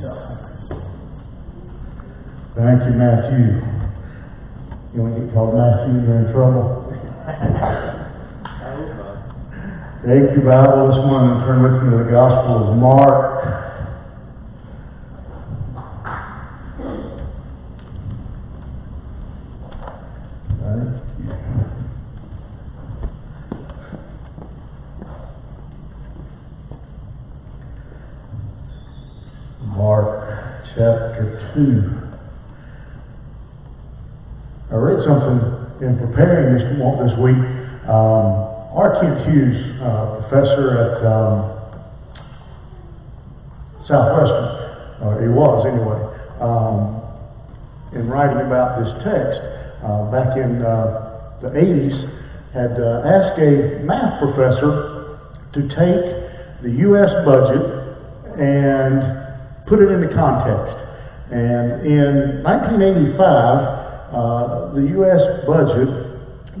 Thank you, Matthew. You want to get called Matthew, you're in trouble. Take your Bible this morning and turn with me to the Gospel of Mark. Thank you. Mark chapter 2. I read something in this, week. Um, R. Kent Hughes, uh, professor at um, Southwestern, uh, he was anyway, um, in writing about this text uh, back in uh, the 80s, had uh, asked a math professor to take the U.S. budget and put it into context. And in 1985, uh, the U.S. budget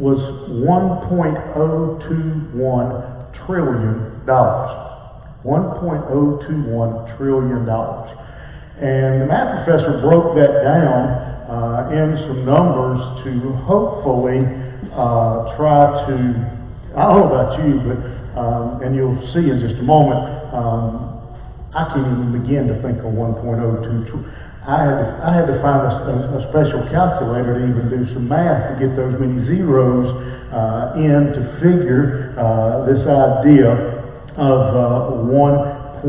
was 1.021 trillion dollars. 1.021 trillion dollars. And the math professor broke that down uh, in some numbers to hopefully uh, try to, I don't know about you, but, um, and you'll see in just a moment, um, I can't even begin to think of 1.02. I had to, I had to find a, a, special calculator to even do some math to get those many zeros uh, in to figure uh, this idea of uh, 1.021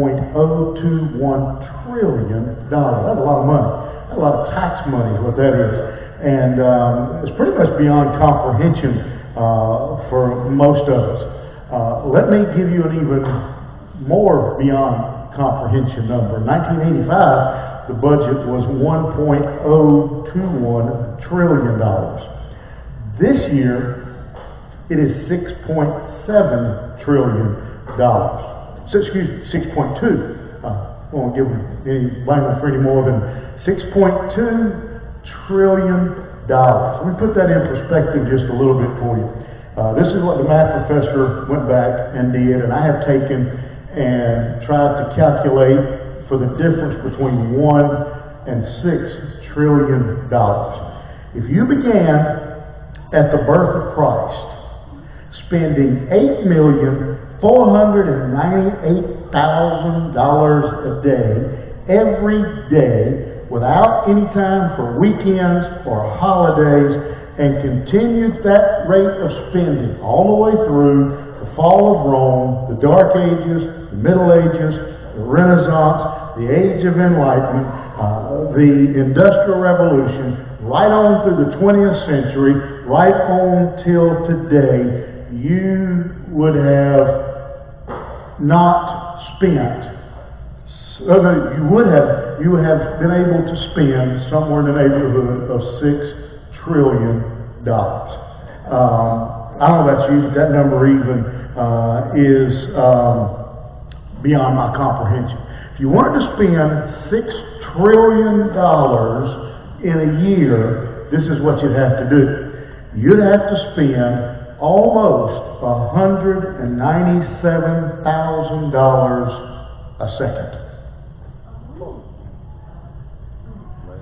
trillion dollars. That's a lot of money. That's a lot of tax money, is what that is. And um, it's pretty much beyond comprehension uh, for most of us. Uh, let me give you an even more beyond comprehension number. In 1985, the budget was $1.021 trillion. This year, it is $6.7 trillion. So, excuse me, 6.2. Uh, I won't give any blame for any more than 6.2 trillion dollars. Let me put that in perspective just a little bit for you. Uh, this is what the math professor went back and did, and I have taken and tried to calculate for the difference between one and six trillion dollars. If you began at the birth of Christ spending eight million four hundred and ninety-eight thousand dollars a day every day without any time for weekends or holidays and continued that rate of spending all the way through the fall of Rome, the Dark Ages, the Middle Ages, the Renaissance, the Age of Enlightenment, uh, the Industrial Revolution, right on through the 20th century, right on till today, you would have not spent you would have you have been able to spend somewhere in the neighborhood of six trillion dollars. Um, I don't know about you, but that number even uh, is um, beyond my comprehension. If you wanted to spend six trillion dollars in a year, this is what you'd have to do. You'd have to spend almost hundred and ninety-seven thousand dollars a second.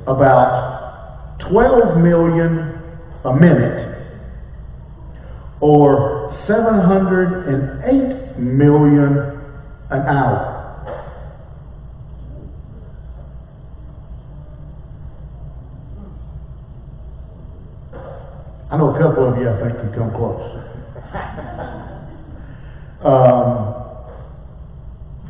About twelve million a minute, or seven hundred and eight million an hour. I know a couple of you I think can come close. um,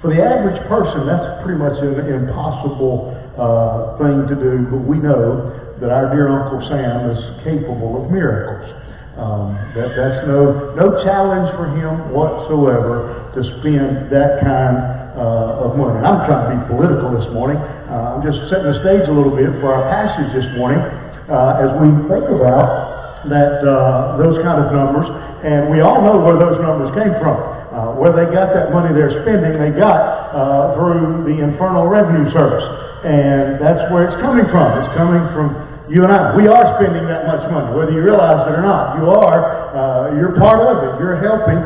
for the average person, that's pretty much an impossible uh, thing to do, but we know that our dear Uncle Sam is capable of miracles. Um, that, that's no, no challenge for him whatsoever to spend that kind uh, of money. I'm trying to be political this morning. Uh, I'm just setting the stage a little bit for our passage this morning uh, as we think about that uh, those kind of numbers. And we all know where those numbers came from. Uh, where they got that money they're spending, they got uh, through the Internal Revenue Service. And that's where it's coming from. It's coming from you and I. We are spending that much money, whether you realize it or not. You are. you're part of it. You're helping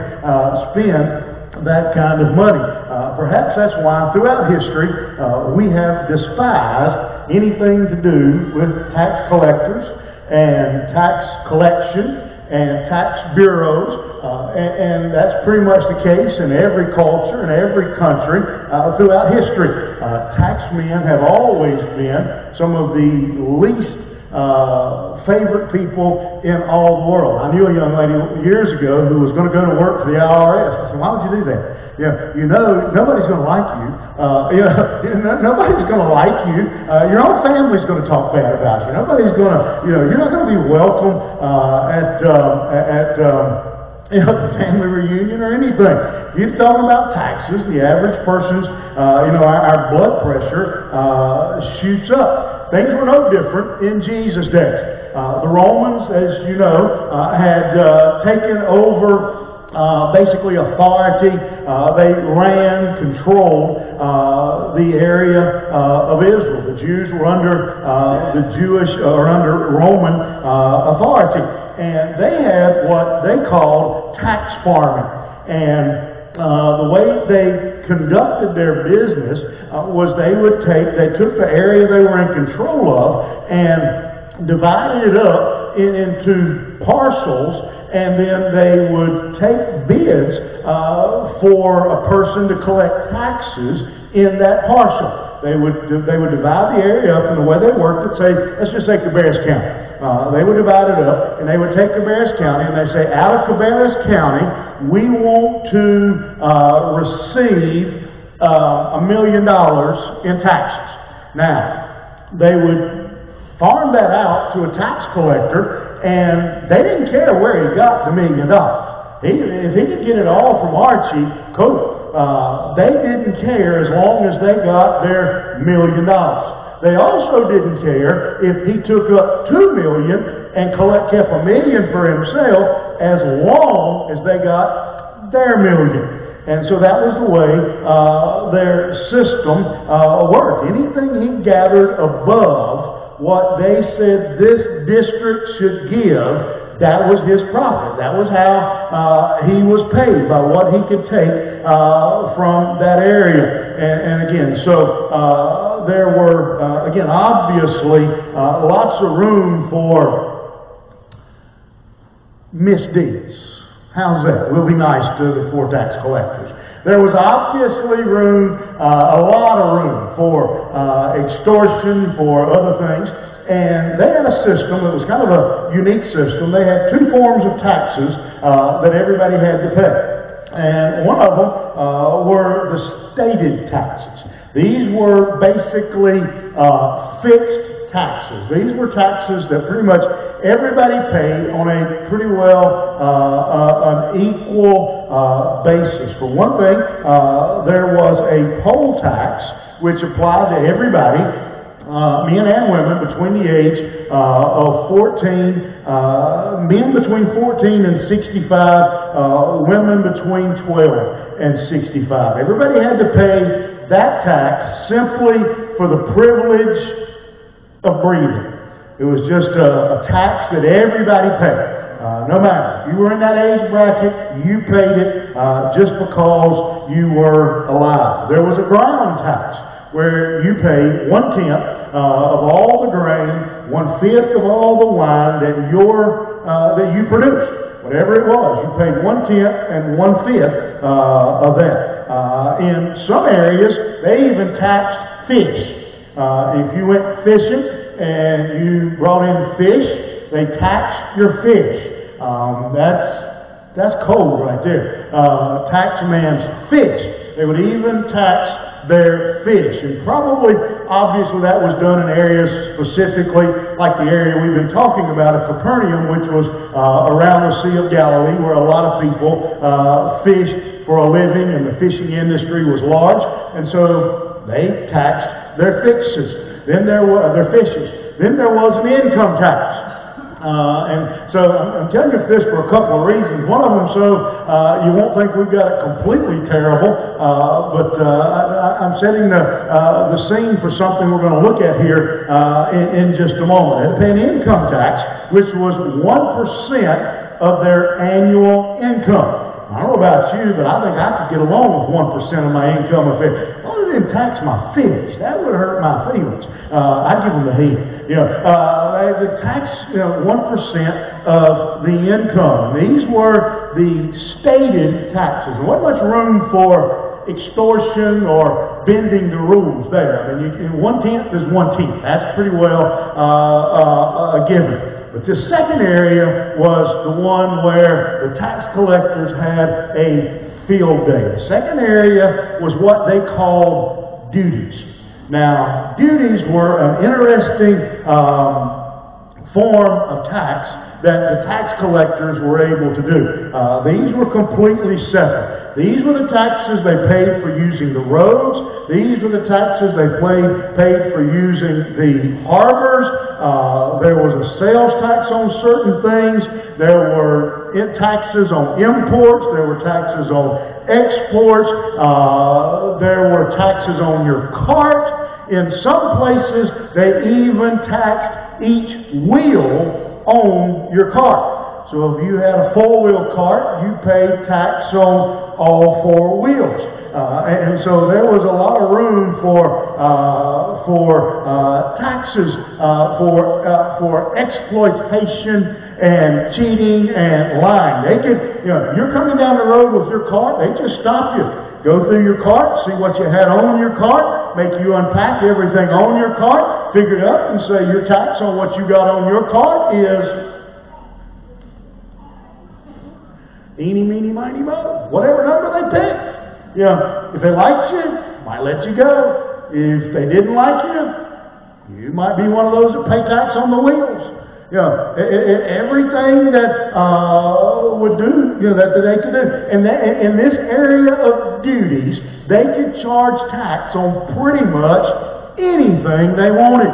spend that kind of money. Uh, perhaps that's why throughout history uh, we have despised anything to do with tax collectors and tax collection and tax bureaus. Uh, and, and, that's pretty much the case in every culture and every country uh, throughout history. Uh, tax men have always been some of the least uh, favorite people in all the world. I knew a young lady years ago who was going to go to work for the IRS. I said, why would you do that? You know, you know nobody's going to like you. Uh, you know, nobody's going to like you. Uh, your own family's going to talk bad about you. Nobody's going to, you know, you're not going to be welcome uh, at uh, at um, you know the family reunion or anything. You're talking about taxes. The average person's, uh, you know, our, our blood pressure uh, shoots up. Things were no different in Jesus' day. Uh, the Romans, as you know, uh, had uh, taken over uh, basically authority. Uh, they ran, controlled uh, the area of Israel. The Jews were under the Jewish or under Roman authority, and they had what they called tax farming. And the way they conducted their business was they would take, they took the area they were in control of and divided it up in, into parcels, and then they would take bids uh, for a person to collect taxes in that parcel. They would they would divide the area up, and the way they worked it, say, let's just say Cabarrus County. Uh, they would divide it up, and they would take Cabarrus County, and they say, out of Cabarrus County, we want to uh, receive uh, a million dollars in taxes. Now, they would farm that out to a tax collector, and they didn't care where he got the million dollars. He, if he could get it all from Archie, cool. Uh, they didn't care as long as they got their million dollars. They also didn't care if he took up two million and collect, kept a million for himself as long as they got their million. And so that was the way uh, their system uh, worked. Anything he gathered above what they said this district should give, that was his profit. That was how uh, he was paid, by what he could take uh, from that area. And, and again, so uh, there were, uh, again, obviously uh, lots of room for misdeeds. How's that? We'll be nice to the poor tax collectors. There was obviously room, uh, a lot of room for uh, extortion, for other things. And they had a system that was kind of a unique system. They had two forms of taxes uh, that everybody had to pay. And one of them uh, were the stated taxes. These were basically uh, fixed taxes. These were taxes that pretty much everybody paid on a pretty well uh, uh, an equal uh, basis. For one thing, uh, there was a poll tax which applied to everybody, uh, men and women between the age uh, of 14, men between 14 and 65, women between 12 and 65. Everybody had to pay that tax simply for the privilege of breathing. It was just a, a tax that everybody paid. Uh, no matter. You were in that age bracket, you paid it uh, just because you were alive. There was a ground tax where you paid one tenth uh, of all the grain, one fifth of all the wine that your uh, that you produced. Whatever it was, you paid one tenth and one fifth uh, of that. Uh, in some areas, they even taxed fish. If you went fishing and you brought in fish, they taxed your fish. Um, that's that's cold right there. Uh, tax man's fish. They would even tax their fish. And probably, obviously, that was done in areas specifically like the area we've been talking about of Capernaum, which was uh, around the Sea of Galilee, where a lot of people uh, fished for a living and the fishing industry was large. And so they taxed their fixes. Then there were their fishes. Then there was an income tax. Uh, and so I'm, I'm, telling you this for a couple of reasons. One of them, so uh, you won't think we've got it completely terrible, uh, but uh, I, am setting the, uh, the scene for something we're going to look at here uh, in, in, just a moment. They pay income tax, which was 1% of their annual income. I don't know about you, but I think I could get along with 1% of my income if it, as long didn't tax my fish. That would hurt my feelings. Uh, I'd give them the heat. You know, uh, the tax, you know, 1% of the income. These were the stated taxes. There wasn't much room for extortion or bending the rules there. I mean, you, one tenth is one tenth. That's pretty well uh, uh, a given. But the second area was the one where the tax collectors had a field day. The second area was what they called duties. Now, duties were an interesting um, form of tax that the tax collectors were able to do. Uh, these were completely separate. These were the taxes they paid for using the roads. These were the taxes they paid, paid for using the harbors. Uh, there was a sales tax on certain things. There were taxes on imports. There were taxes on exports. Uh, there were taxes on your cart. In some places, they even taxed each wheel on your cart. So if you had a four-wheel cart, you paid tax on all four wheels. Uh, and so there was a lot of room for uh, for uh, taxes, uh, for uh, for exploitation and cheating and lying. They could, you know, you're coming down the road with your cart, they just stop you. Go through your cart, see what you had on your cart, make you unpack everything on your cart, figure it up, and say your tax on what you got on your cart is eeny, meeny, miny, mo. Whatever number they pick. You know, if they liked you, might let you go. If they didn't like you, you might be one of those that pay tax on the wheels. You know, everything that uh, would do, you know, that, that they could do. And that, in this area of duties, they could charge tax on pretty much anything they wanted.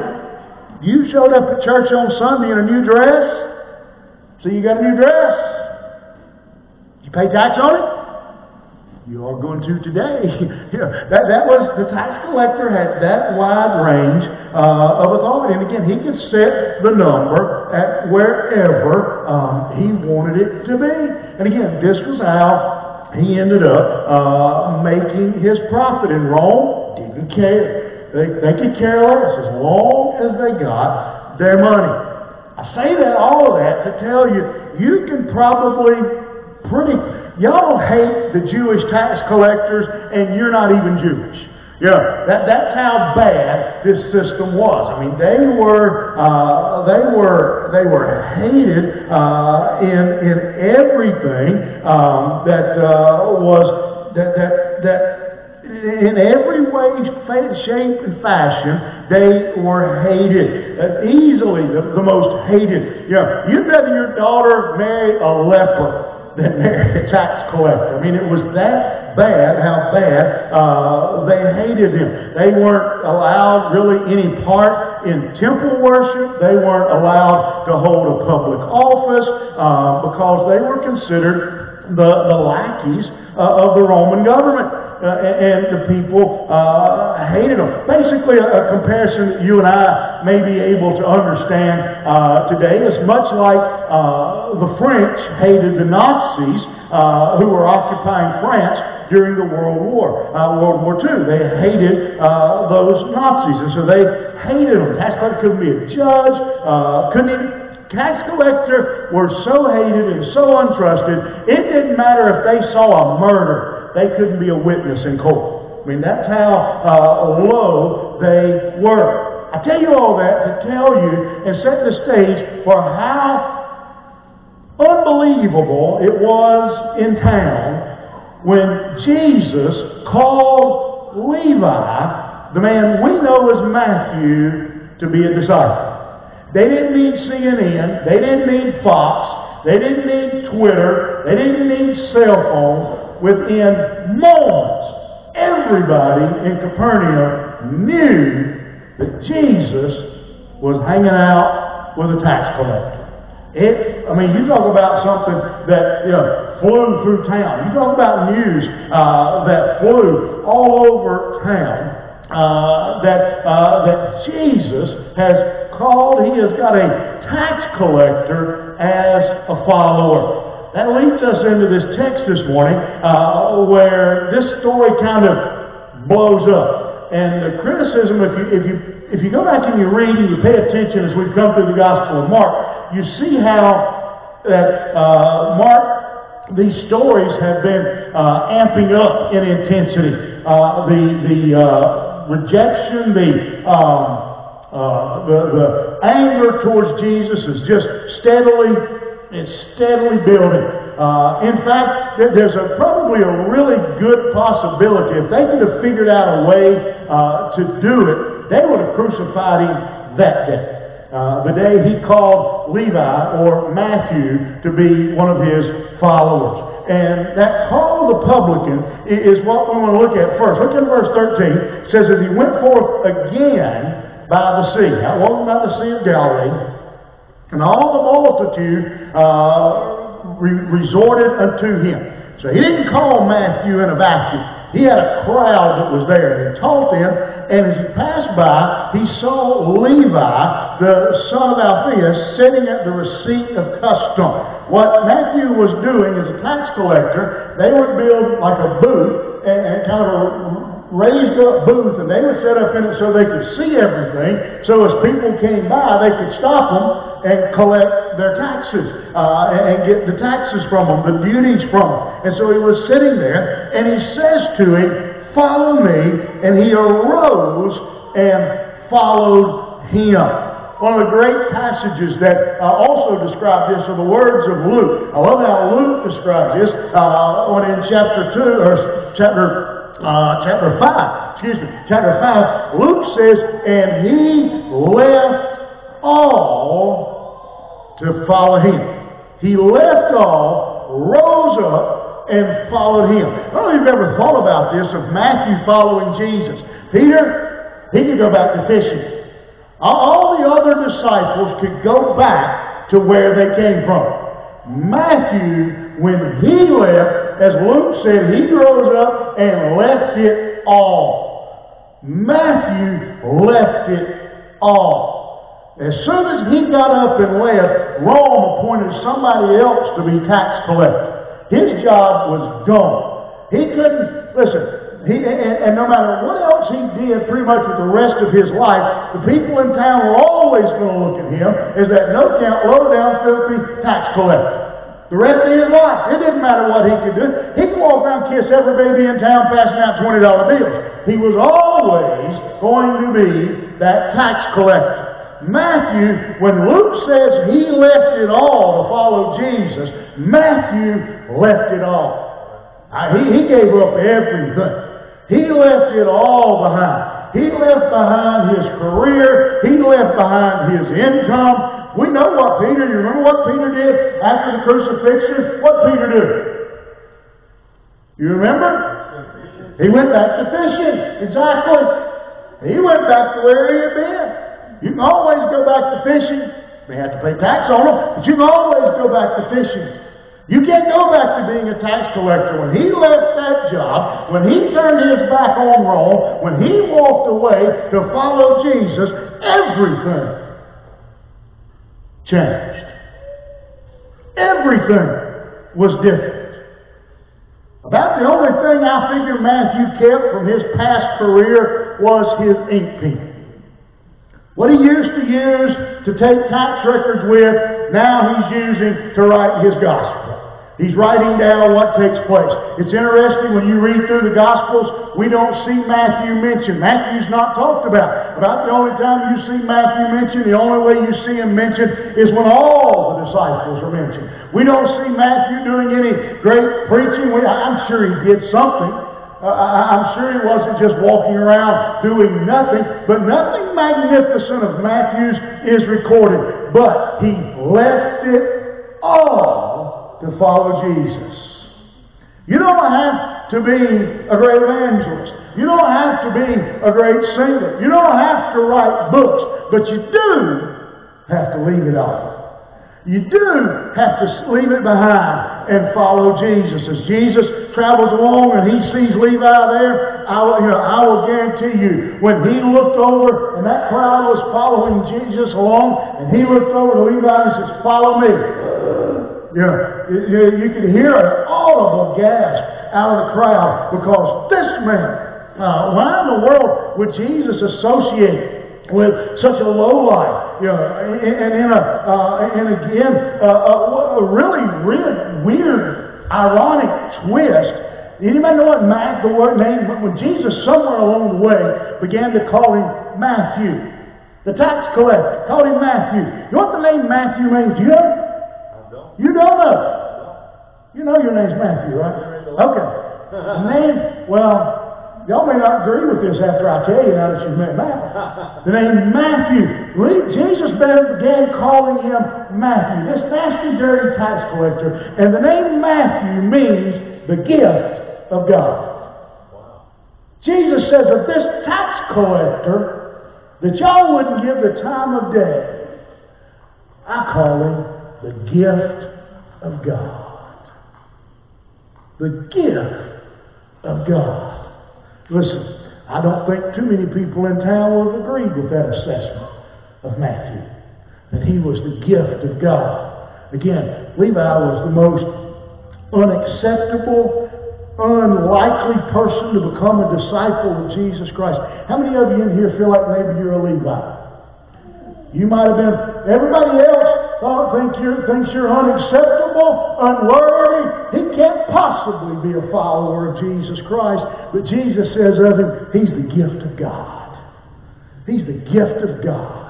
You showed up at church on Sunday in a new dress, so you got a new dress. You pay tax on it? You are going to today. that, that was, the tax collector had that wide range uh, of authority. And again, he could set the number at wherever um, he wanted it to be. And again, this was how he ended up uh, making his profit. In Rome, didn't care. They, they could care less as long as they got their money. I say that all of that to tell you, you can probably pretty, y'all hate the Jewish tax collectors and you're not even Jewish. Yeah, that, that's how bad this system was. I mean, they were uh, they were they were hated uh, in in everything um, that uh, was that that that in every way, shape, and fashion, they were hated. Easily the, the most hated. Yeah, you'd rather your daughter marry a leper marry a tax collector. I mean, it was that bad how bad uh, they hated him. They weren't allowed really any part in temple worship. They weren't allowed to hold a public office uh, because they were considered the, the lackeys uh, of the Roman government. Uh, and the people uh, hated them. Basically, a, a, comparison that you and I may be able to understand uh, today is much like uh, the French hated the Nazis uh, who were occupying France during the World War, uh, World War II. They hated those Nazis, and so they hated them. Tax collector couldn't be a judge, couldn't even tax collector were so hated and so untrusted, it didn't matter if they saw a murder they couldn't be a witness in court. I mean, that's how uh, low they were. I tell you all that to tell you and set the stage for how unbelievable it was in town when Jesus called Levi, the man we know as Matthew, to be a disciple. They didn't need CNN. They didn't need Fox. They didn't need Twitter. They didn't need cell phones within moments, everybody in Capernaum knew that Jesus was hanging out with a tax collector. It, I mean, you talk about something that you know, flew through town. You talk about news uh, that flew all over town. Uh, that uh, that Jesus has called. He has got a tax collector as a follower. That leads us into this text this morning uh, where this story kind of blows up. And the criticism, if you, if you, if you go back and you read and you pay attention as we've come through the Gospel of Mark, you see how that uh, Mark, these stories have been uh, amping up in intensity. Uh, the the uh, rejection, the um, uh, the, the anger towards Jesus is just steadily, it's steadily building. Uh, in fact, there's a, probably a really good possibility if they could have figured out a way uh, to do it, they would have crucified him that day. Uh, the day he called Levi or Matthew to be one of his followers. And that call of the publican is what we want to look at first. Look at verse 13. It says, that he went forth again by the sea. I walked by the Sea of Galilee, and all the multitude uh, re- resorted unto him. So he didn't call Matthew in a vacuum. He had a crowd that was there, and he taught them. And as he passed by, he saw Levi, the son of Alphaeus, sitting at the receipt of custom. What Matthew was doing as a tax collector, they would build like a booth and, and kind of a raised up booth and they would set up in it so they could see everything. So as people came by, they could stop them and collect their taxes uh, and get the taxes from them, the duties from them. And so he was sitting there and he says to him, Follow me. And he arose and followed him. One of the great passages that uh, also describe this are the words of Luke. I love how Luke describes this uh, when in chapter 2 or chapter uh, chapter 5, excuse me, chapter 5, Luke says, and he left all to follow him. He left all, rose up, and followed him. I don't know if you've ever thought about this of Matthew following Jesus. Peter, he could go back to fishing. All the other disciples could go back to where they came from. Matthew, when he left, as Luke said, he rose up and left it all. Matthew left it all. As soon as he got up and left, Rome appointed somebody else to be tax collector. His job was gone. He couldn't, listen, he, and, and, no matter what else he did pretty much with the rest of his life, the people in town were always going to look at him as that no count, low down, filthy tax collector. The rest of his life. It didn't matter what he could do. He could walk around kiss every baby in town passing out $20 bills. He was always going to be that tax collector. Matthew, when Luke says he left it all to follow Jesus, Matthew left it all. he, he gave up everything. He left it all behind. He left behind his career. He left behind his income. We know what Peter, you remember what Peter did after the crucifixion? What Peter did? You remember? He went back to fishing. Exactly. He went back to where he had been. You can always go back to fishing. May have to pay tax on them, but you can always go back to fishing. You can't go back to being a tax collector. When he left that job, when he turned his back on Rome, when he walked away to follow Jesus, everything changed. Everything was different. About the only thing I figure Matthew kept from his past career was his ink pen. What he used to use to take tax records with, now he's using to write his gospel. He's writing down what takes place. It's interesting when you read through the Gospels, we don't see Matthew mentioned. Matthew's not talked about. About the only time you see Matthew mentioned, the only way you see him mentioned is when all the disciples are mentioned. We don't see Matthew doing any great preaching. I'm sure he did something. I'm sure he wasn't just walking around doing nothing, but nothing magnificent of Matthew's is recorded. But he left it all to follow Jesus. You don't have to be a great evangelist. You don't have to be a great singer. You don't have to write books, but you do have to leave it all. You do have to leave it behind and follow Jesus. As Jesus travels along and he sees Levi there, I will, you know, I will guarantee you, when he looked over and that crowd was following Jesus along, and he looked over to Levi and says, Follow me. Yeah, you, you could hear an audible gasp out of the crowd because this man, uh, why in the world would Jesus associate with such a low life? You know, and in a, uh, and again, uh, a really, really weird, ironic twist. Anybody know what Matt, the word name, when Jesus somewhere along the way began to call him Matthew, the tax collector, called him Matthew. You know what the name Matthew means? Do you know? You don't know. You know your name's Matthew, right? Okay. The name, well, y'all may not agree with this after I tell you now that you've met Matt. The name Matthew. Jesus began calling him Matthew, this nasty, dirty tax collector. And the name Matthew means the gift of God. Jesus says of this tax collector that y'all wouldn't give the time of day, I call him the gift of God. The gift of God. Listen, I don't think too many people in town would have agreed with that assessment of Matthew, that he was the gift of God. Again, Levi was the most unacceptable, unlikely person to become a disciple of Jesus Christ. How many of you in here feel like maybe you're a Levi? You might have been, everybody else thought, think you're, thinks you're unacceptable, unworthy. He can't possibly be a follower of Jesus Christ. But Jesus says of him, he's the gift of God. He's the gift of God.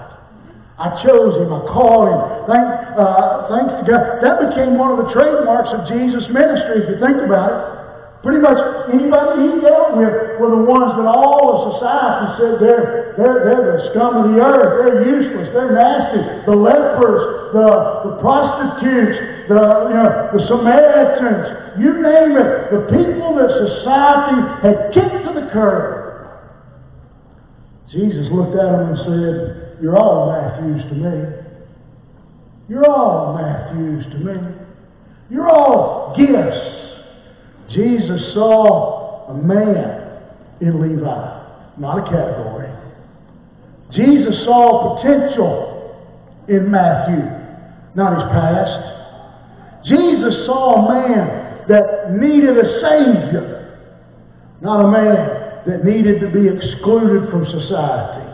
I chose him. I called him. Thank, uh, thanks to God. That became one of the trademarks of Jesus' ministry, if you think about it. Pretty much anybody he dealt with were the ones that all of society said they're, they're, they're the scum of the earth, they're useless, they're nasty. The lepers, the, the prostitutes, the, you know, the Samaritans, you name it, the people that society had kicked to the curb. Jesus looked at them and said, You're all Matthews to me. You're all Matthews to me. You're all gifts Jesus saw a man in Levi, not a category. Jesus saw potential in Matthew, not his past. Jesus saw a man that needed a Savior, not a man that needed to be excluded from society.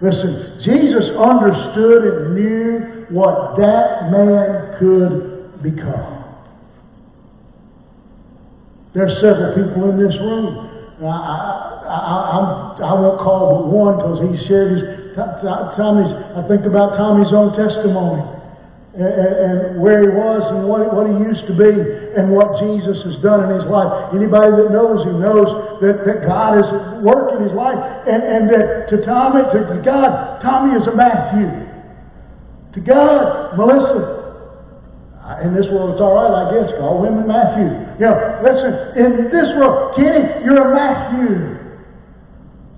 Listen, Jesus understood and knew what that man could become. There's several people in this room. I, I, I, I, won't call but one because he shared his, Tommy's, I think about Tommy's own testimony and, where he was and what, what he used to be and what Jesus has done in his life. Anybody that knows him knows that, that God is at work in his life and, and that to Tommy, to God, Tommy is a Matthew. To God, Melissa, in this world, it's all right, I guess. Call women Matthew. You know, listen, in this world, Kenny, you're a Matthew.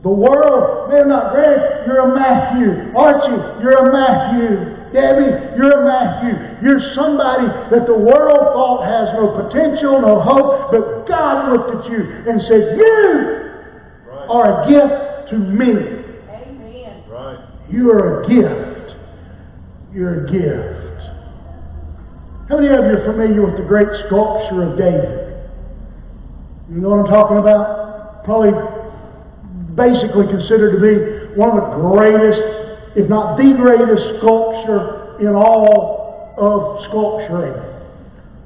The world, they're not Greg, you're a Matthew. Archie, you're a Matthew. Debbie, you're a Matthew. You're somebody that the world thought has no potential, no hope, but God looked at you and said, You right. are a gift to me. Amen. Right. You are a gift. You're a gift. How many of you are familiar with the great sculpture of David? You know what I'm talking about? Probably basically considered to be one of the greatest, if not the greatest sculpture in all of sculpturing.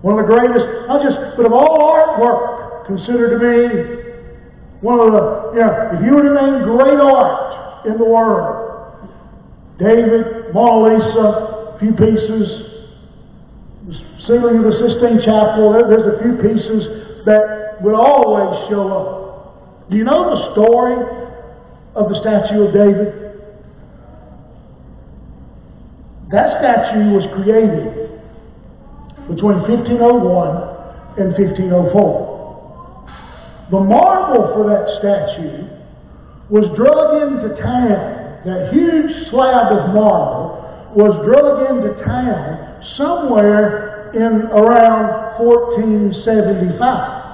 One of the greatest, not just, but of all artwork, considered to be one of the, you know, if you were to name great art in the world, David, Mona Lisa, a few pieces, the ceiling of the Sistine Chapel, there's a few pieces that would always show up. Do you know the story of the statue of David? That statue was created between 1501 and 1504. The marble for that statue was drug into town. That huge slab of marble was drug into town somewhere in around 1475.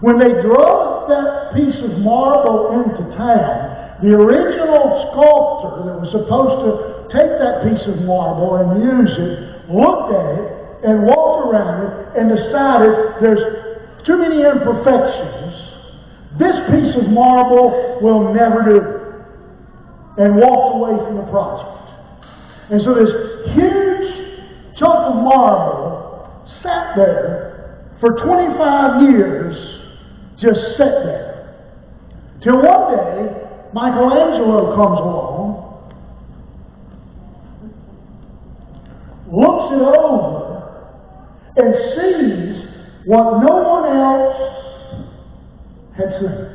When they drove that piece of marble into town, the original sculptor that was supposed to take that piece of marble and use it looked at it and walked around it and decided there's too many imperfections. This piece of marble will never do. And walked away from the project. And so this huge chunk of marble sat there for 25 years, just sat there. Till one day, Michelangelo comes along looks it over and sees what no one else had seen.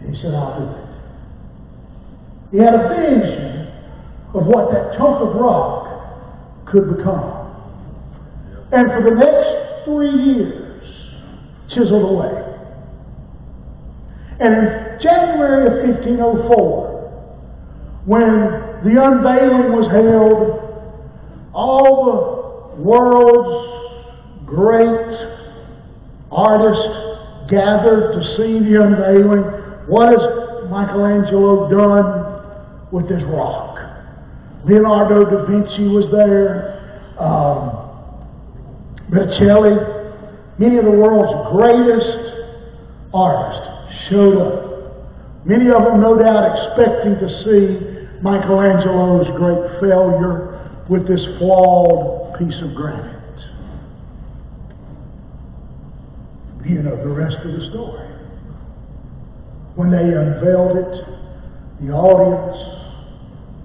And he said, I'll do it. He had a vision of what that chunk of rock could become. And for the next three years, chiseled away. And in January of 1504, when the unveiling was held. All the world's great artists gathered to see the unveiling. What has Michelangelo done with this rock? Leonardo da Vinci was there. Um, Botticelli, many of the world's greatest artists showed up. Many of them, no doubt, expecting to see Michelangelo's great failure with this flawed piece of granite. You know the rest of the story. When they unveiled it, the audience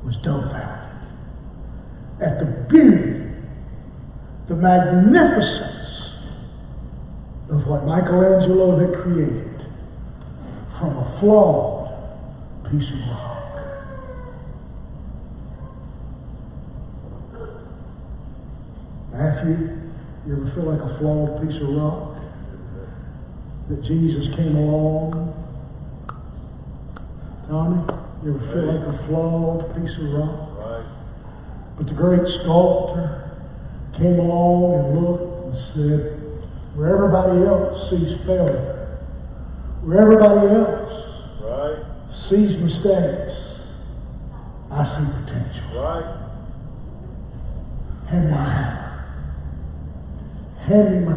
was dumbfounded at the beauty, the magnificence of what Michelangelo had created from a flawed piece of rock. Matthew, you ever feel like a flawed piece of rock? That Jesus came along? Tommy, you ever feel like a flawed piece of rock? But the great sculptor came along and looked and said, where everybody else sees failure, where everybody else Right. sees mistakes, I see potential. Right. Hand my Hand me.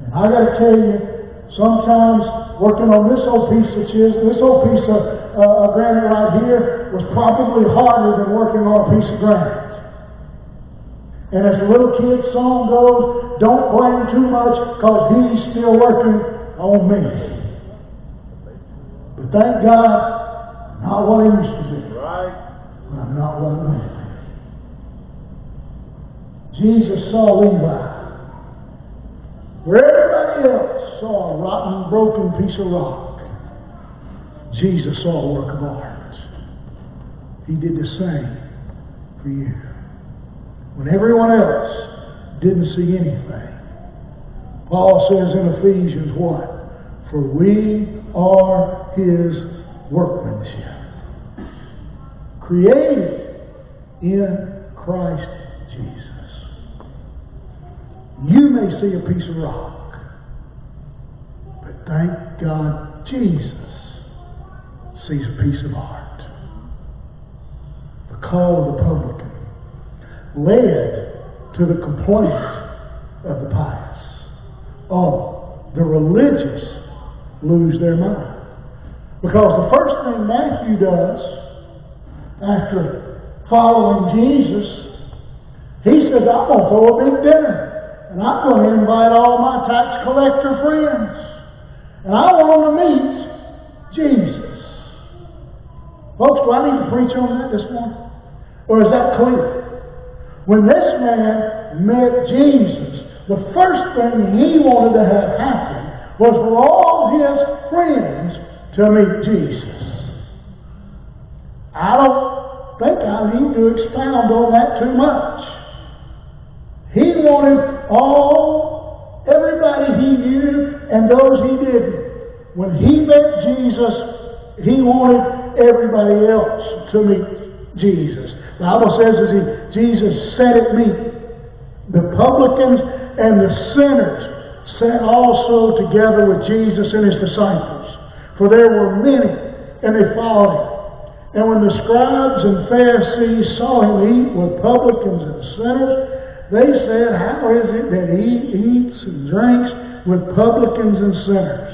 And I gotta tell you, sometimes working on this old piece of chisel, this old piece of uh, of granite right here was probably harder than working on a piece of granite. And as the little kid song goes, don't blame too much because he's still working on me. But thank God, I'm not what I used to be. Right. But I'm not what I want to be. Jesus saw Levi. Where everybody else saw a rotten, broken piece of rock, Jesus saw a work of art. He did the same for you. When everyone else didn't see anything, Paul says in Ephesians what? For we are his workmanship, created in Christ. You may see a piece of rock, but thank God Jesus sees a piece of art. The call of the publican led to the complaint of the pious. Oh, the religious lose their mind. Because the first thing Matthew does after following Jesus, he says, I'm going to throw a big dinner. And I'm going to invite all my tax collector friends. And I want to meet Jesus. Folks, do I need to preach on that this morning? Or is that clear? When this man met Jesus, the first thing he wanted to have happen was for all his friends to meet Jesus. I don't think I need to expound on that too much. He wanted all, everybody he knew and those he didn't. When he met Jesus, he wanted everybody else to meet Jesus. The Bible says as he, Jesus sat at meat, the publicans and the sinners sat also together with Jesus and his disciples. For there were many, and they followed him. And when the scribes and Pharisees saw him eat with publicans and sinners, they said, How is it that he eats and drinks with publicans and sinners?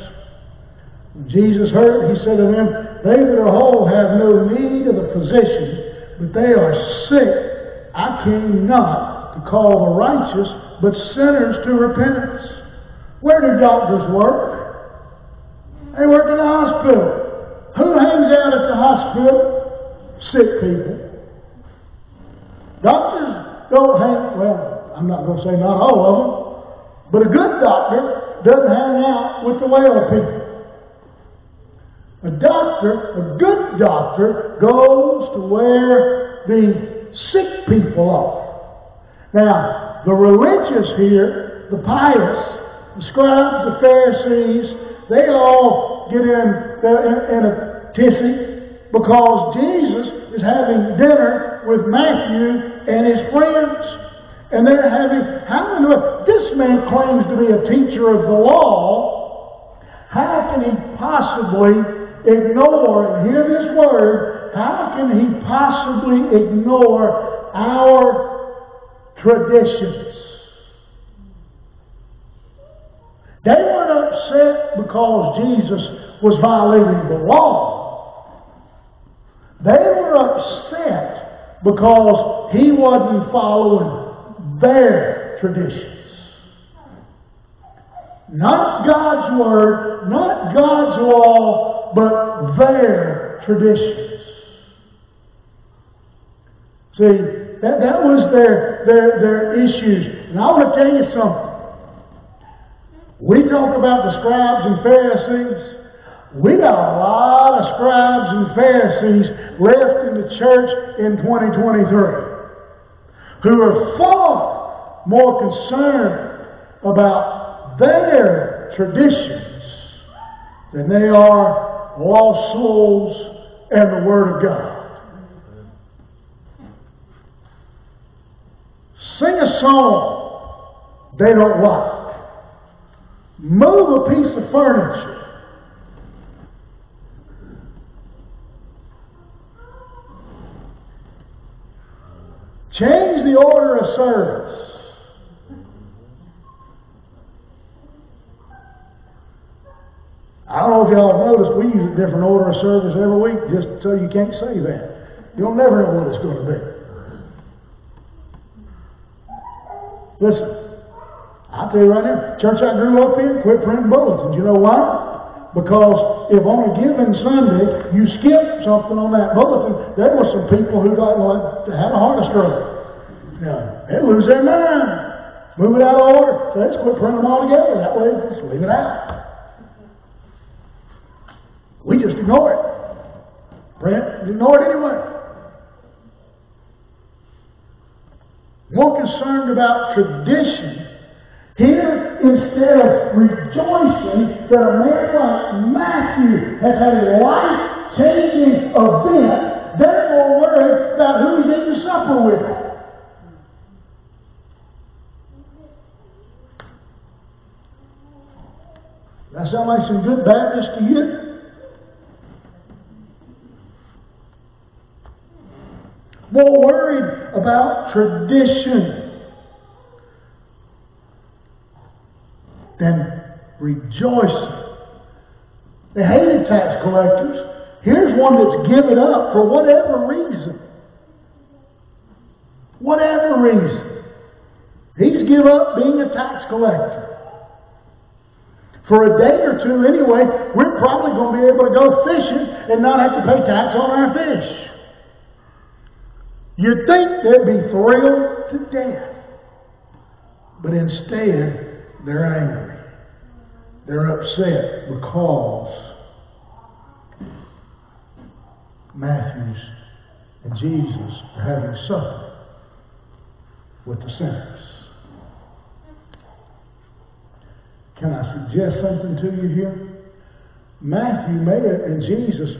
Jesus heard he said to them, They that are whole have no need of the physician, but they are sick. I came not to call the righteous, but sinners to repentance. Where do doctors work? They work in the hospital. Who hangs out at the hospital? Sick people. Doctors don't hang, well, I'm not going to say not all of them, but a good doctor doesn't hang out with the well people. A doctor, a good doctor, goes to where the sick people are. Now, the religious here, the pious, the scribes, the Pharisees, they all get in, in, in a tissy because Jesus is having dinner with Matthew and his friends. And they're having, how in the world, this man claims to be a teacher of the law. How can he possibly ignore, and hear this word, how can he possibly ignore our traditions? They weren't upset because Jesus was violating the law. They were upset because he wasn't following their traditions. Not God's word, not God's law, but their traditions. See, that, that was their, their, their issues. And I want to tell you something. We talk about the scribes and Pharisees. We got a lot of scribes and Pharisees left in the church in 2023 who are far more concerned about their traditions than they are lost souls and the Word of God. Sing a song they don't like. Move a piece of furniture Change the order of service. I don't know if y'all have noticed, we use a different order of service every week just so you can't say that. You'll never know what it's going to be. Listen, I'll tell you right now, church I grew up in quit printing bulletins. You know why? Because if on a given Sunday you skip something on that bulletin, there were some people who got like had a heart stroke. Yeah, they lose their mind. Move it out of order. So let's quit printing them all together. That way, just leave it out. We just ignore it. Print, ignore it anyway. More concerned about tradition. Here, instead of rejoicing that a man like Matthew has had a life changing event, they're more worried about who he's eating supper with. That sound like some good Baptist to you? More worried about tradition than rejoicing. They hated tax collectors. Here's one that's given up for whatever reason. Whatever reason. He's given up being a tax collector. For a day or two anyway, we're probably going to be able to go fishing and not have to pay tax on our fish. You'd think they'd be thrilled to death. But instead, they're angry. They're upset because Matthews and Jesus are having supper with the sinners. Can I suggest something to you here? Matthew it, and Jesus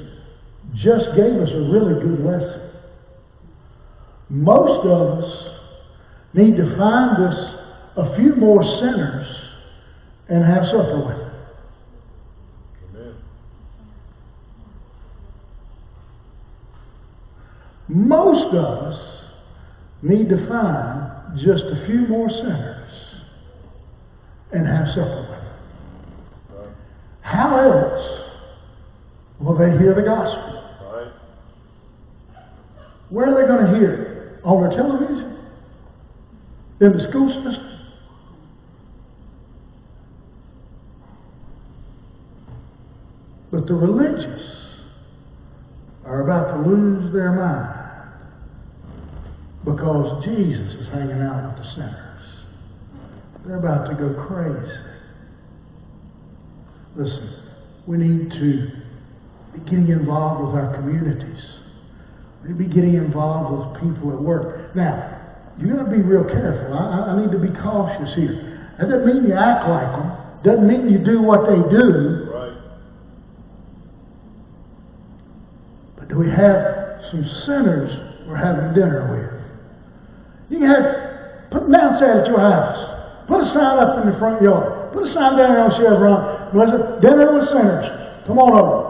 just gave us a really good lesson. Most of us need to find us a few more sinners and have supper with them. Most of us need to find just a few more sinners and have supper with them. How else will they hear the gospel? Where are they going to hear it? On their television? In the school system? But the religious are about to lose their mind because Jesus is hanging out with the sinners. They're about to go crazy. Listen, we need to be getting involved with our communities. We need to be getting involved with people at work. Now, you got to be real careful. I, I, need to be cautious here. That doesn't mean you act like them. Doesn't mean you do what they do. Right. But do we have some sinners we're having dinner with? You can have, put them downstairs at your house. Put a sign up in the front yard. Put a sign down there on Chevron. Listen, dinner with sinners. Come on over.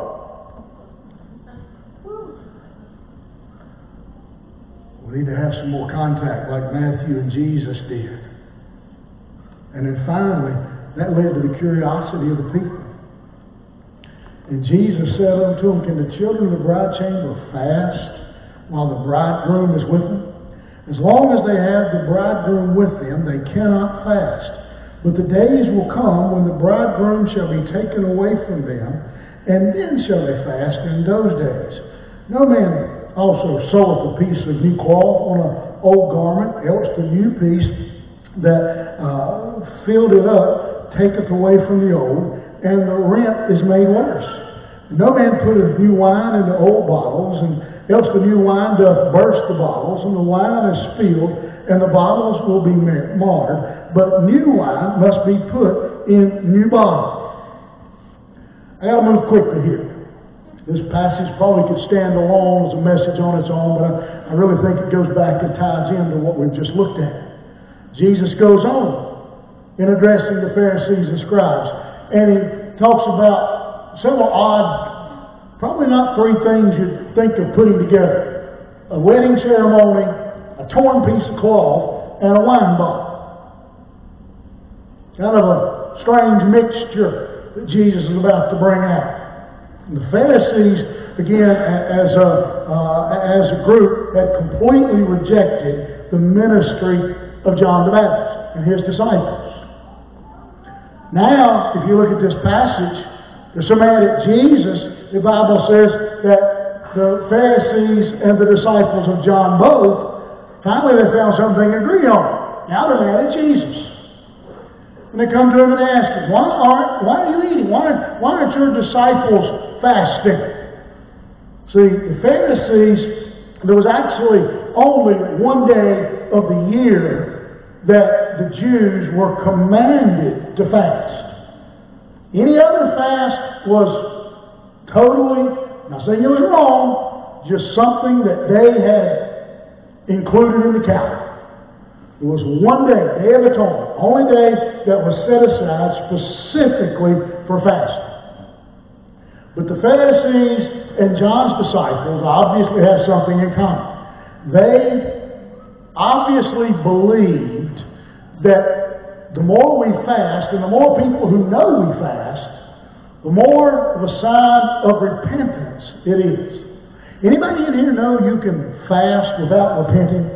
We need to have some more contact like Matthew and Jesus did. And then finally, that led to the curiosity of the people. And Jesus said unto them, Can the children of the bride chamber fast while the bridegroom is with them? As long as they have the bridegroom with them, they cannot fast. But the days will come when the bridegroom shall be taken away from them, and then shall they fast in those days. No man also seweth a piece of new cloth on an old garment, else the new piece that uh, filled it up taketh away from the old, and the rent is made worse. No man putteth new wine into old bottles, and else the new wine doth burst the bottles, and the wine is spilled, and the bottles will be marred. But new wine must be put in new bottles. I got to move quickly here. This passage probably could stand alone as a message on its own, but I, I really think it goes back and ties into what we've just looked at. Jesus goes on in addressing the Pharisees and scribes, and he talks about several odd, probably not three things you'd think of putting together a wedding ceremony, a torn piece of cloth, and a wine bottle. Kind of a strange mixture that Jesus is about to bring out. And the Pharisees, again, as a, uh, as a group, had completely rejected the ministry of John the Baptist and his disciples. Now, if you look at this passage, they're so mad at Jesus, the Bible says that the Pharisees and the disciples of John both, finally they found something to agree on. Now they're mad at Jesus. And they come to him and ask him, why aren't, why are you eating? Why, why aren't your disciples fasting? See, the Pharisees, there was actually only one day of the year that the Jews were commanded to fast. Any other fast was totally, not saying it was wrong, just something that they had included in the calendar. It was one day, Day of Atonement, only day that was set aside specifically for fasting. But the Pharisees and John's disciples obviously have something in common. They obviously believed that the more we fast and the more people who know we fast, the more of a sign of repentance it is. Anybody in here know you can fast without repenting?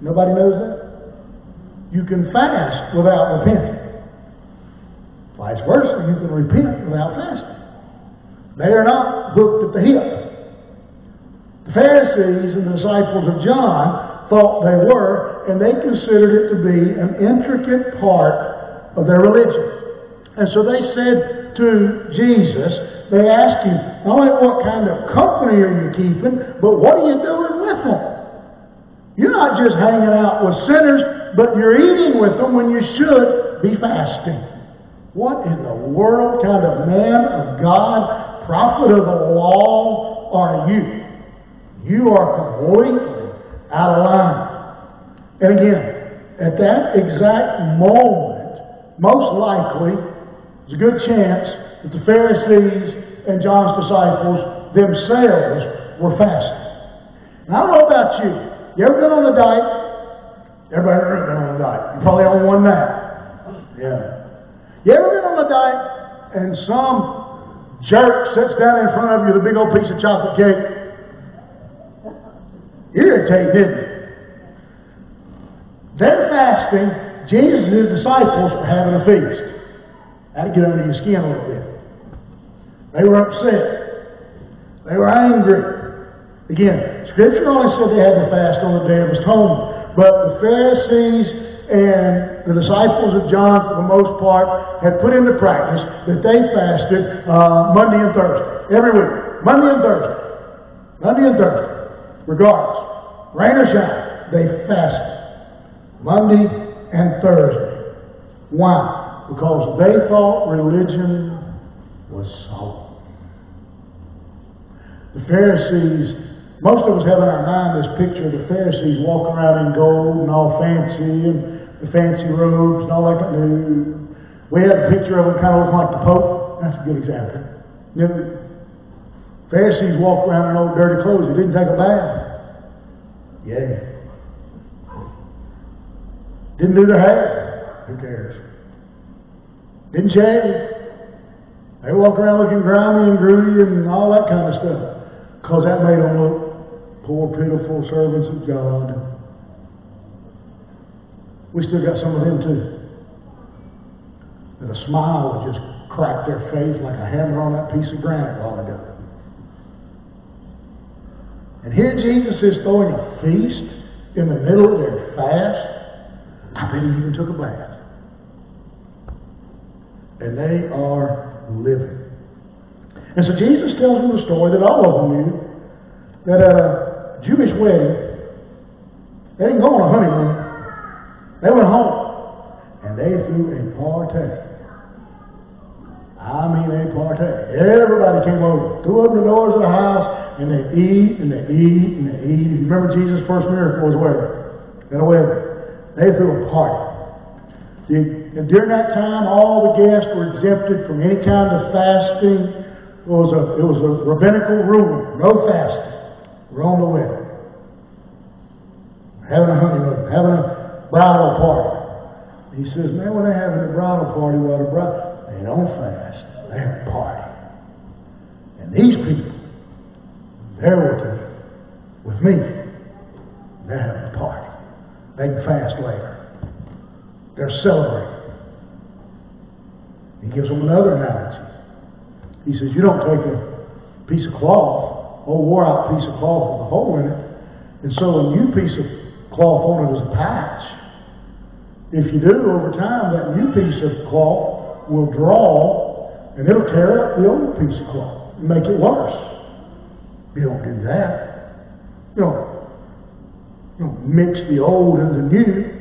Nobody knows that? You can fast without repenting. Vice versa, you can repent without fasting. They are not hooked at the hip. The Pharisees and the disciples of John thought they were, and they considered it to be an intricate part of their religion. And so they said to Jesus, they asked him, not only what kind of company are you keeping, but what are you doing with them? You're not just hanging out with sinners, but you're eating with them when you should be fasting. What in the world kind of man of God, prophet of the law are you? You are completely out of line. And again, at that exact moment, most likely, there's a good chance that the Pharisees and John's disciples themselves were fasting. And I don't know about you. You ever been on the diet? Everybody ever been on the diet? You're probably on one now. Yeah. You ever been on the diet and some jerk sits down in front of you with a big old piece of chocolate cake? Irritated, didn't? They're fasting. Jesus and his disciples were having a feast. That'd get under your skin a little bit. They were upset. They were angry. Again, Scripture only said they had to fast on the day of atonement. But the Pharisees and the disciples of John, for the most part, had put into practice that they fasted uh, Monday and Thursday. Every week. Monday and Thursday. Monday and Thursday. Regardless. Rain or shine. They fasted. Monday and Thursday. Why? Because they thought religion was solemn. The Pharisees, most of us have in our mind this picture of the Pharisees walking around in gold and all fancy and the fancy robes and all that kind of We have a picture of them kind of looking like the Pope. That's a good example. You know, Pharisees walk around in old dirty clothes. They didn't take a bath. Yeah. Didn't do their hair. Who cares? Didn't shave. They walk around looking grimy and grooty and all that kind of stuff. Because that made them look poor, pitiful servants of God. We still got some of them too. That a smile would just crack their face like a hammer on that piece of granite while ago. And here Jesus is throwing a feast in the middle of their fast. I bet he even took a bath. And they are living. And so Jesus tells them a story that all of them knew that at a Jewish wedding, they didn't go on a honeymoon. They went home and they threw a party. I mean a party. Everybody came over, threw open the doors of the house, and they eat and they eat and they eat. You remember Jesus' first miracle was where? At a wedding. They threw a party. See, and during that time, all the guests were exempted from any kind of fasting. It was a, it was a rabbinical rule. No fasting. We're on the wedding. Having a honeymoon. Having a bridal party. He says, man, when they're having a bridal party, well, the bride, they don't fast. They have a party. And these people, me. With me. They're having a party. They can fast later. They're celebrating. He gives them another analogy. He says, You don't take a piece of cloth, old wore out piece of cloth with a hole in it, and sew a new piece of cloth on it as a patch. If you do, over time, that new piece of cloth will draw and it'll tear up the old piece of cloth and make it worse. You don't do that. You don't you know, mix the old and the new.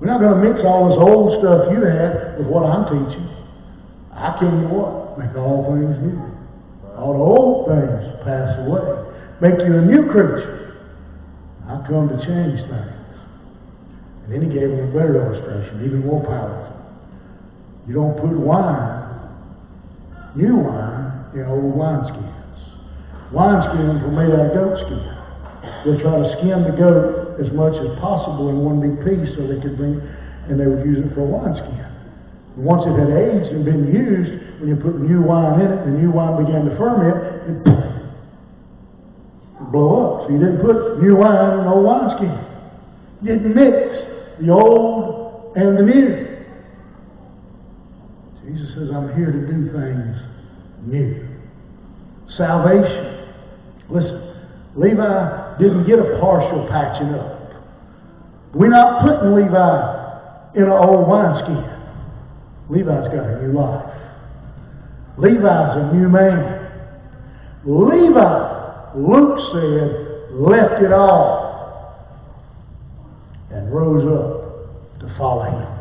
We're not going to mix all this old stuff you had with what I'm teaching. I tell you what, make all things new. All the old things pass away. Make you a new creature. I come to change things. And then he gave them a better illustration, even more powerful. You don't put wine, new wine, in old wineskins. Wineskins were made out of goat skin. They try to skin the goat as much as possible in one big piece so they could bring, and they would use it for a wineskin. Once it had aged and been used, when you put new wine in it, the new wine began to ferment, it blow up. So you didn't put new wine in old wineskin. You didn't mix the old and the new. Jesus says, I'm here to do things new. Salvation. Listen, Levi didn't get a partial patching up. We're not putting Levi in an old wineskin. Levi's got a new life. Levi's a new man. Levi, Luke said, left it all and rose up to follow him.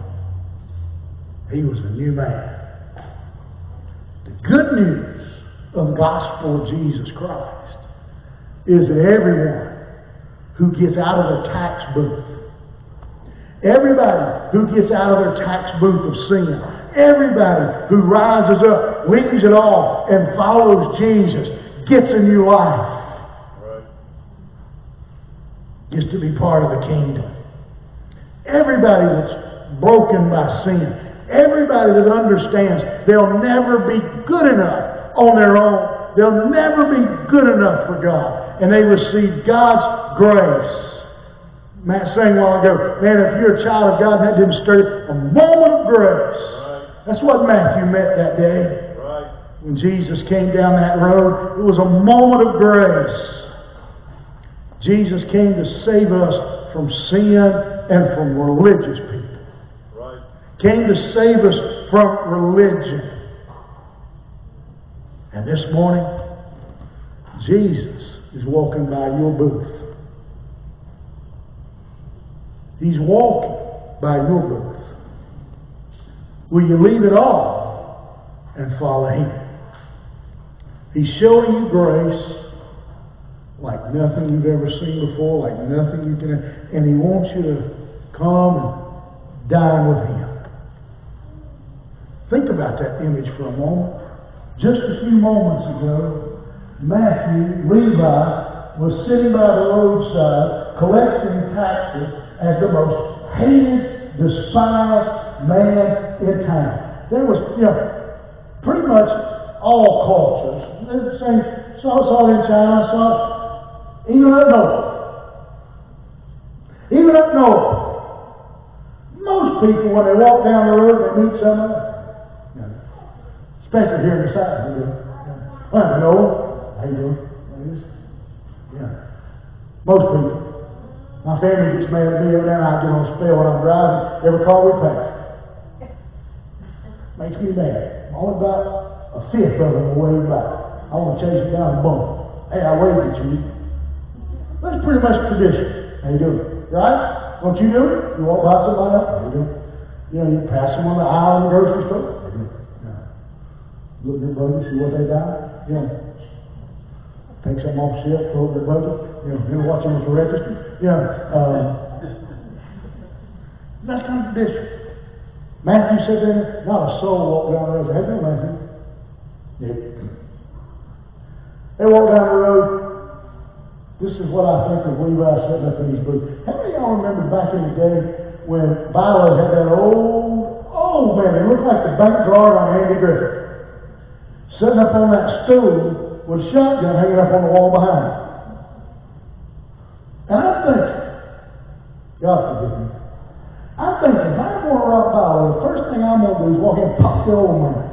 He was a new man. The good news of the gospel of Jesus Christ is everyone who gets out of their tax booth, everybody who gets out of their tax booth of sin Everybody who rises up, leaves it all, and follows Jesus gets a new life. Right. Gets to be part of the kingdom. Everybody that's broken by sin, everybody that understands they'll never be good enough on their own, they'll never be good enough for God, and they receive God's grace. Matt sang a while ago, man, if you're a child of God, that didn't stir a moment of grace. Right. That's what Matthew met that day. Right. When Jesus came down that road, it was a moment of grace. Jesus came to save us from sin and from religious people. Right. Came to save us from religion. And this morning, Jesus is walking by your booth. He's walking by your booth. Will you leave it all and follow him? He's showing you grace like nothing you've ever seen before, like nothing you can, and he wants you to come and dine with him. Think about that image for a moment. Just a few moments ago, Matthew, Levi, was sitting by the roadside collecting taxes as the most hated, despised man in town. There was, you know, pretty much all cultures. The same, saw, saw in China, saw even up north. Even up north. Most people, when they walk down the road, they meet someone. Especially here in the South. Well, no, how you doing? Yeah. Most people. My family gets mad at me every now and I get on a spell when I'm driving. Every car we pass. Makes me mad. Only about a fifth of them wave back. I want to chase them down and bump. Hey, I waved at you. That's pretty much tradition. How you doing? Right? Don't you do it? You walk by somebody else? How you doing? You know, you pass them on the aisle in the grocery store? You? Yeah. Look at your brother, see what they got? Know, take something off the shelf, throw their budget. You know, you know, watch them at the register. Yeah. Um, that's of tradition. Matthew said there, not a soul walked down the road. Have you, Matthew? Yeah. They walked down the road. This is what I think of Levi setting up in his booth. How many of y'all remember back in the day when Bilo had that old, old man, it looked like the bank guard on Andy Griffith, sitting up on that stool with a shotgun hanging up on the wall behind him. And I'm thinking, God forgive me. I'm thinking, if I'm going to rob the first thing I'm going to do is walk in and pop the old man.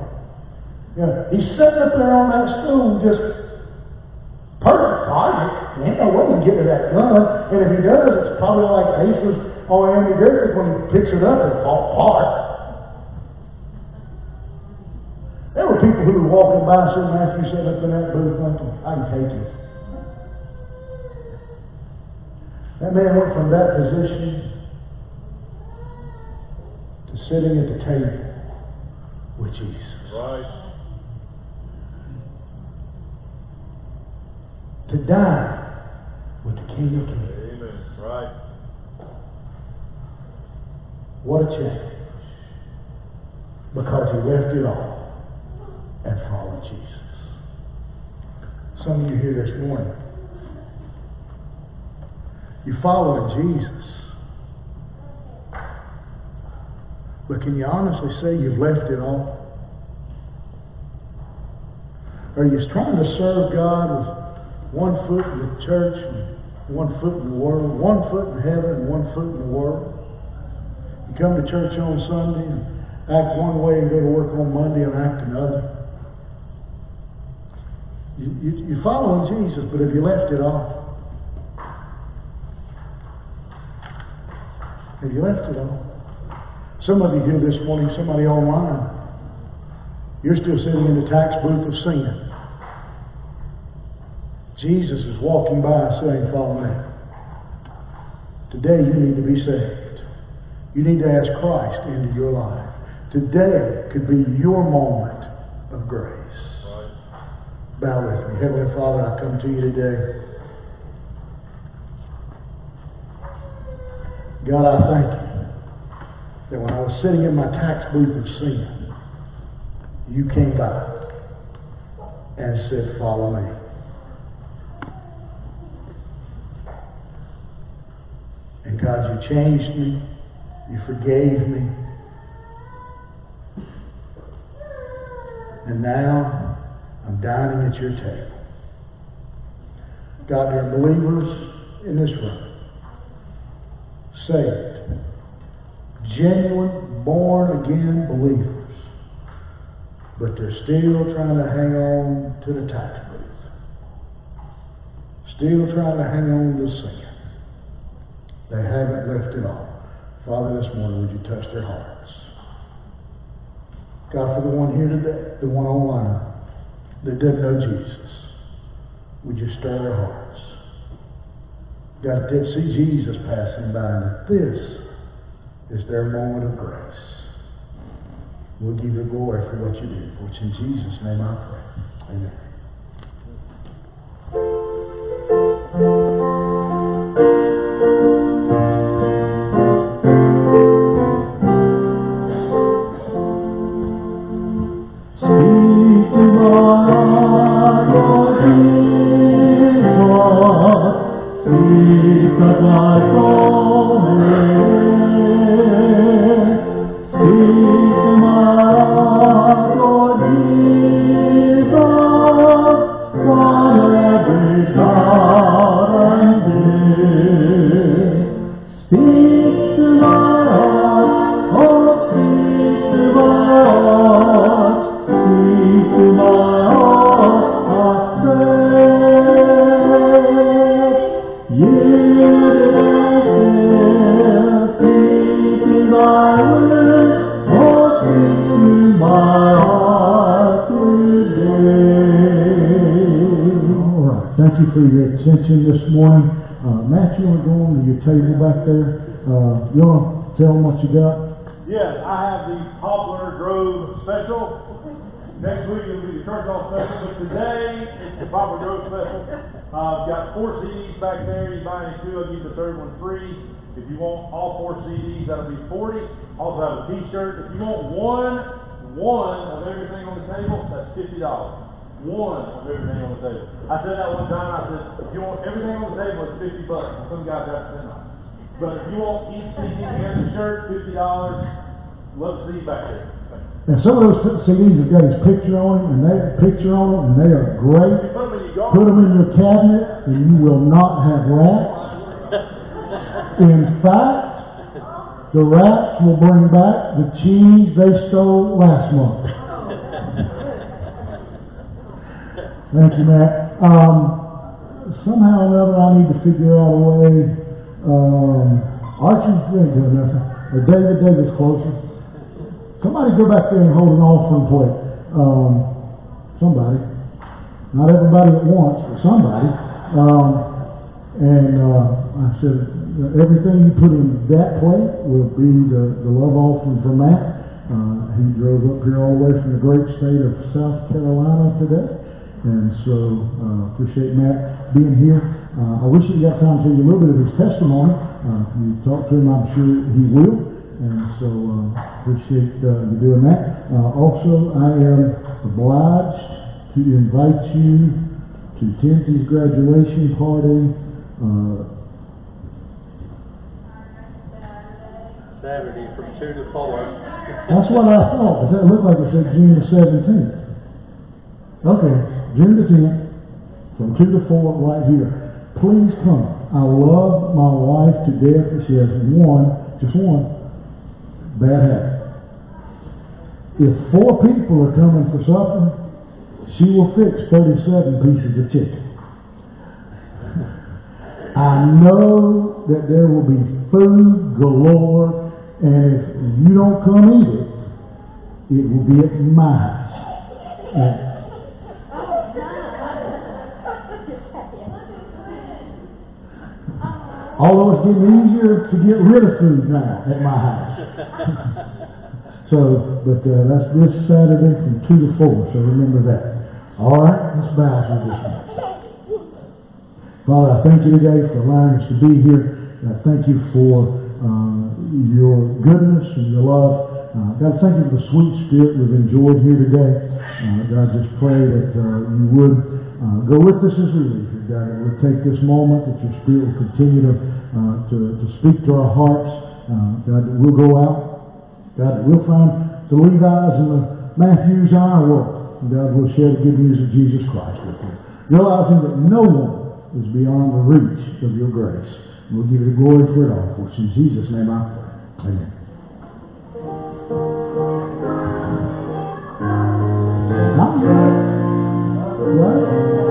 You know, he's sitting up there on that stool just perfect target. There ain't no way he can get to that gun. And if he does, it's probably like Aces on Andy Griffith when he picks it up and falls apart. There were people who were walking by and said, Matthew sat up in that booth thinking, I can take it. That man went from that position to sitting at the table with Jesus. Right. To dine with the King of Kings. Amen. Right. What a change. Because he left it all Jesus. Some of you here this morning, you following Jesus. But can you honestly say you've left it all? Are you trying to serve God with one foot in the church and one foot in the world, one foot in heaven and one foot in the world? You come to church on Sunday and act one way and go to work on Monday and act another. You, you, you're following Jesus, but have you left it all? Have you left it all? Some of you here this morning, somebody online, you're still sitting in the tax booth of sin. Jesus is walking by saying, Follow me. Today you need to be saved. You need to ask Christ into your life. Today could be your moment of grace. Bow with me. Heavenly Father, I come to you today. God, I thank you that when I was sitting in my tax booth of sin, you came by and said, Follow me. And God, you changed me. You forgave me. And now I'm dining at your table. God, there are believers in this room, saved, genuine, born again believers, but they're still trying to hang on to the tax booth, still trying to hang on to the sin. They haven't left it all. Father, this morning, would you touch their hearts? God, for the one here today, the one online that doesn't know Jesus, would you stir their hearts? God, did see Jesus passing by, and this is their moment of grace. We'll give you glory for what you do, it's in Jesus' name I pray. Amen. Table back there? Uh, you want to tell them what you got? Yes, I have the Poplar Grove Special. Next week it'll be the Churchill Special, but today it's the Poplar Grove Special. Uh, I've got four CDs back there. You buy any two, I'll give the third one free. If you want all four CDs, that'll be forty. Also have a T-shirt. If you want one, one of everything on the table, that's fifty dollars. One of everything on the table. I said that one time. I said, if you want everything on the table, it's fifty bucks. And some guys have to spend on. But if you want each CD and the shirt, fifty dollars. Love to see you back there. And some of those CDs have got his picture on them, and they have a picture on them, and they are great. Put them in your Put garden. them in your cabinet, and you will not have rats. In fact, the rats will bring back the cheese they stole last month. Thank you, Matt. Um, somehow or another, I need to figure out a way. Um, Archie's ain't doing nothing. Or David, Davis closer. Somebody go back there and hold an offering plate. Um, somebody. Not everybody at once, but somebody. Um, and uh, I said, everything you put in that plate will be the, the love offering for Matt. Uh, he drove up here all the way from the great state of South Carolina today. And so, uh, appreciate Matt being here. Uh, I wish he got time to tell you a little bit of his testimony. Uh, if you talk to him, I'm sure he will. And so, uh, appreciate uh, you doing that. Uh, also, I am obliged to invite you to Timothy's graduation party. Uh, Saturday from two to four. that's what I thought, but that looked like it said June the seventeenth. Okay, June the tenth, from two to four, right here. Please come. I love my wife to death, but she has one, just one, bad habit. If four people are coming for supper, she will fix thirty-seven pieces of chicken. I know that there will be food galore, and if you don't come eat it, it will be at my house. And Although it's getting easier to get rid of food now at my house. so, but uh, that's this Saturday from 2 to 4, so remember that. All right, let's bow for this one. Father, I thank you today for allowing us to be here. And I thank you for uh, your goodness and your love. Uh, God, thank you for the sweet spirit we've enjoyed here today. Uh, God, just pray that uh, you would uh, go with us as we leave God, uh, we'll take this moment that your Spirit will continue to, uh, to, to speak to our hearts. Uh, God, that we'll go out. God, that we'll find the Levi's and the Matthews in our world. And God, we'll share the good news of Jesus Christ with them. Realizing that no one is beyond the reach of your grace. And we'll give you the glory for it all. For it's in Jesus' name I pray. Amen. Not yet. Not yet.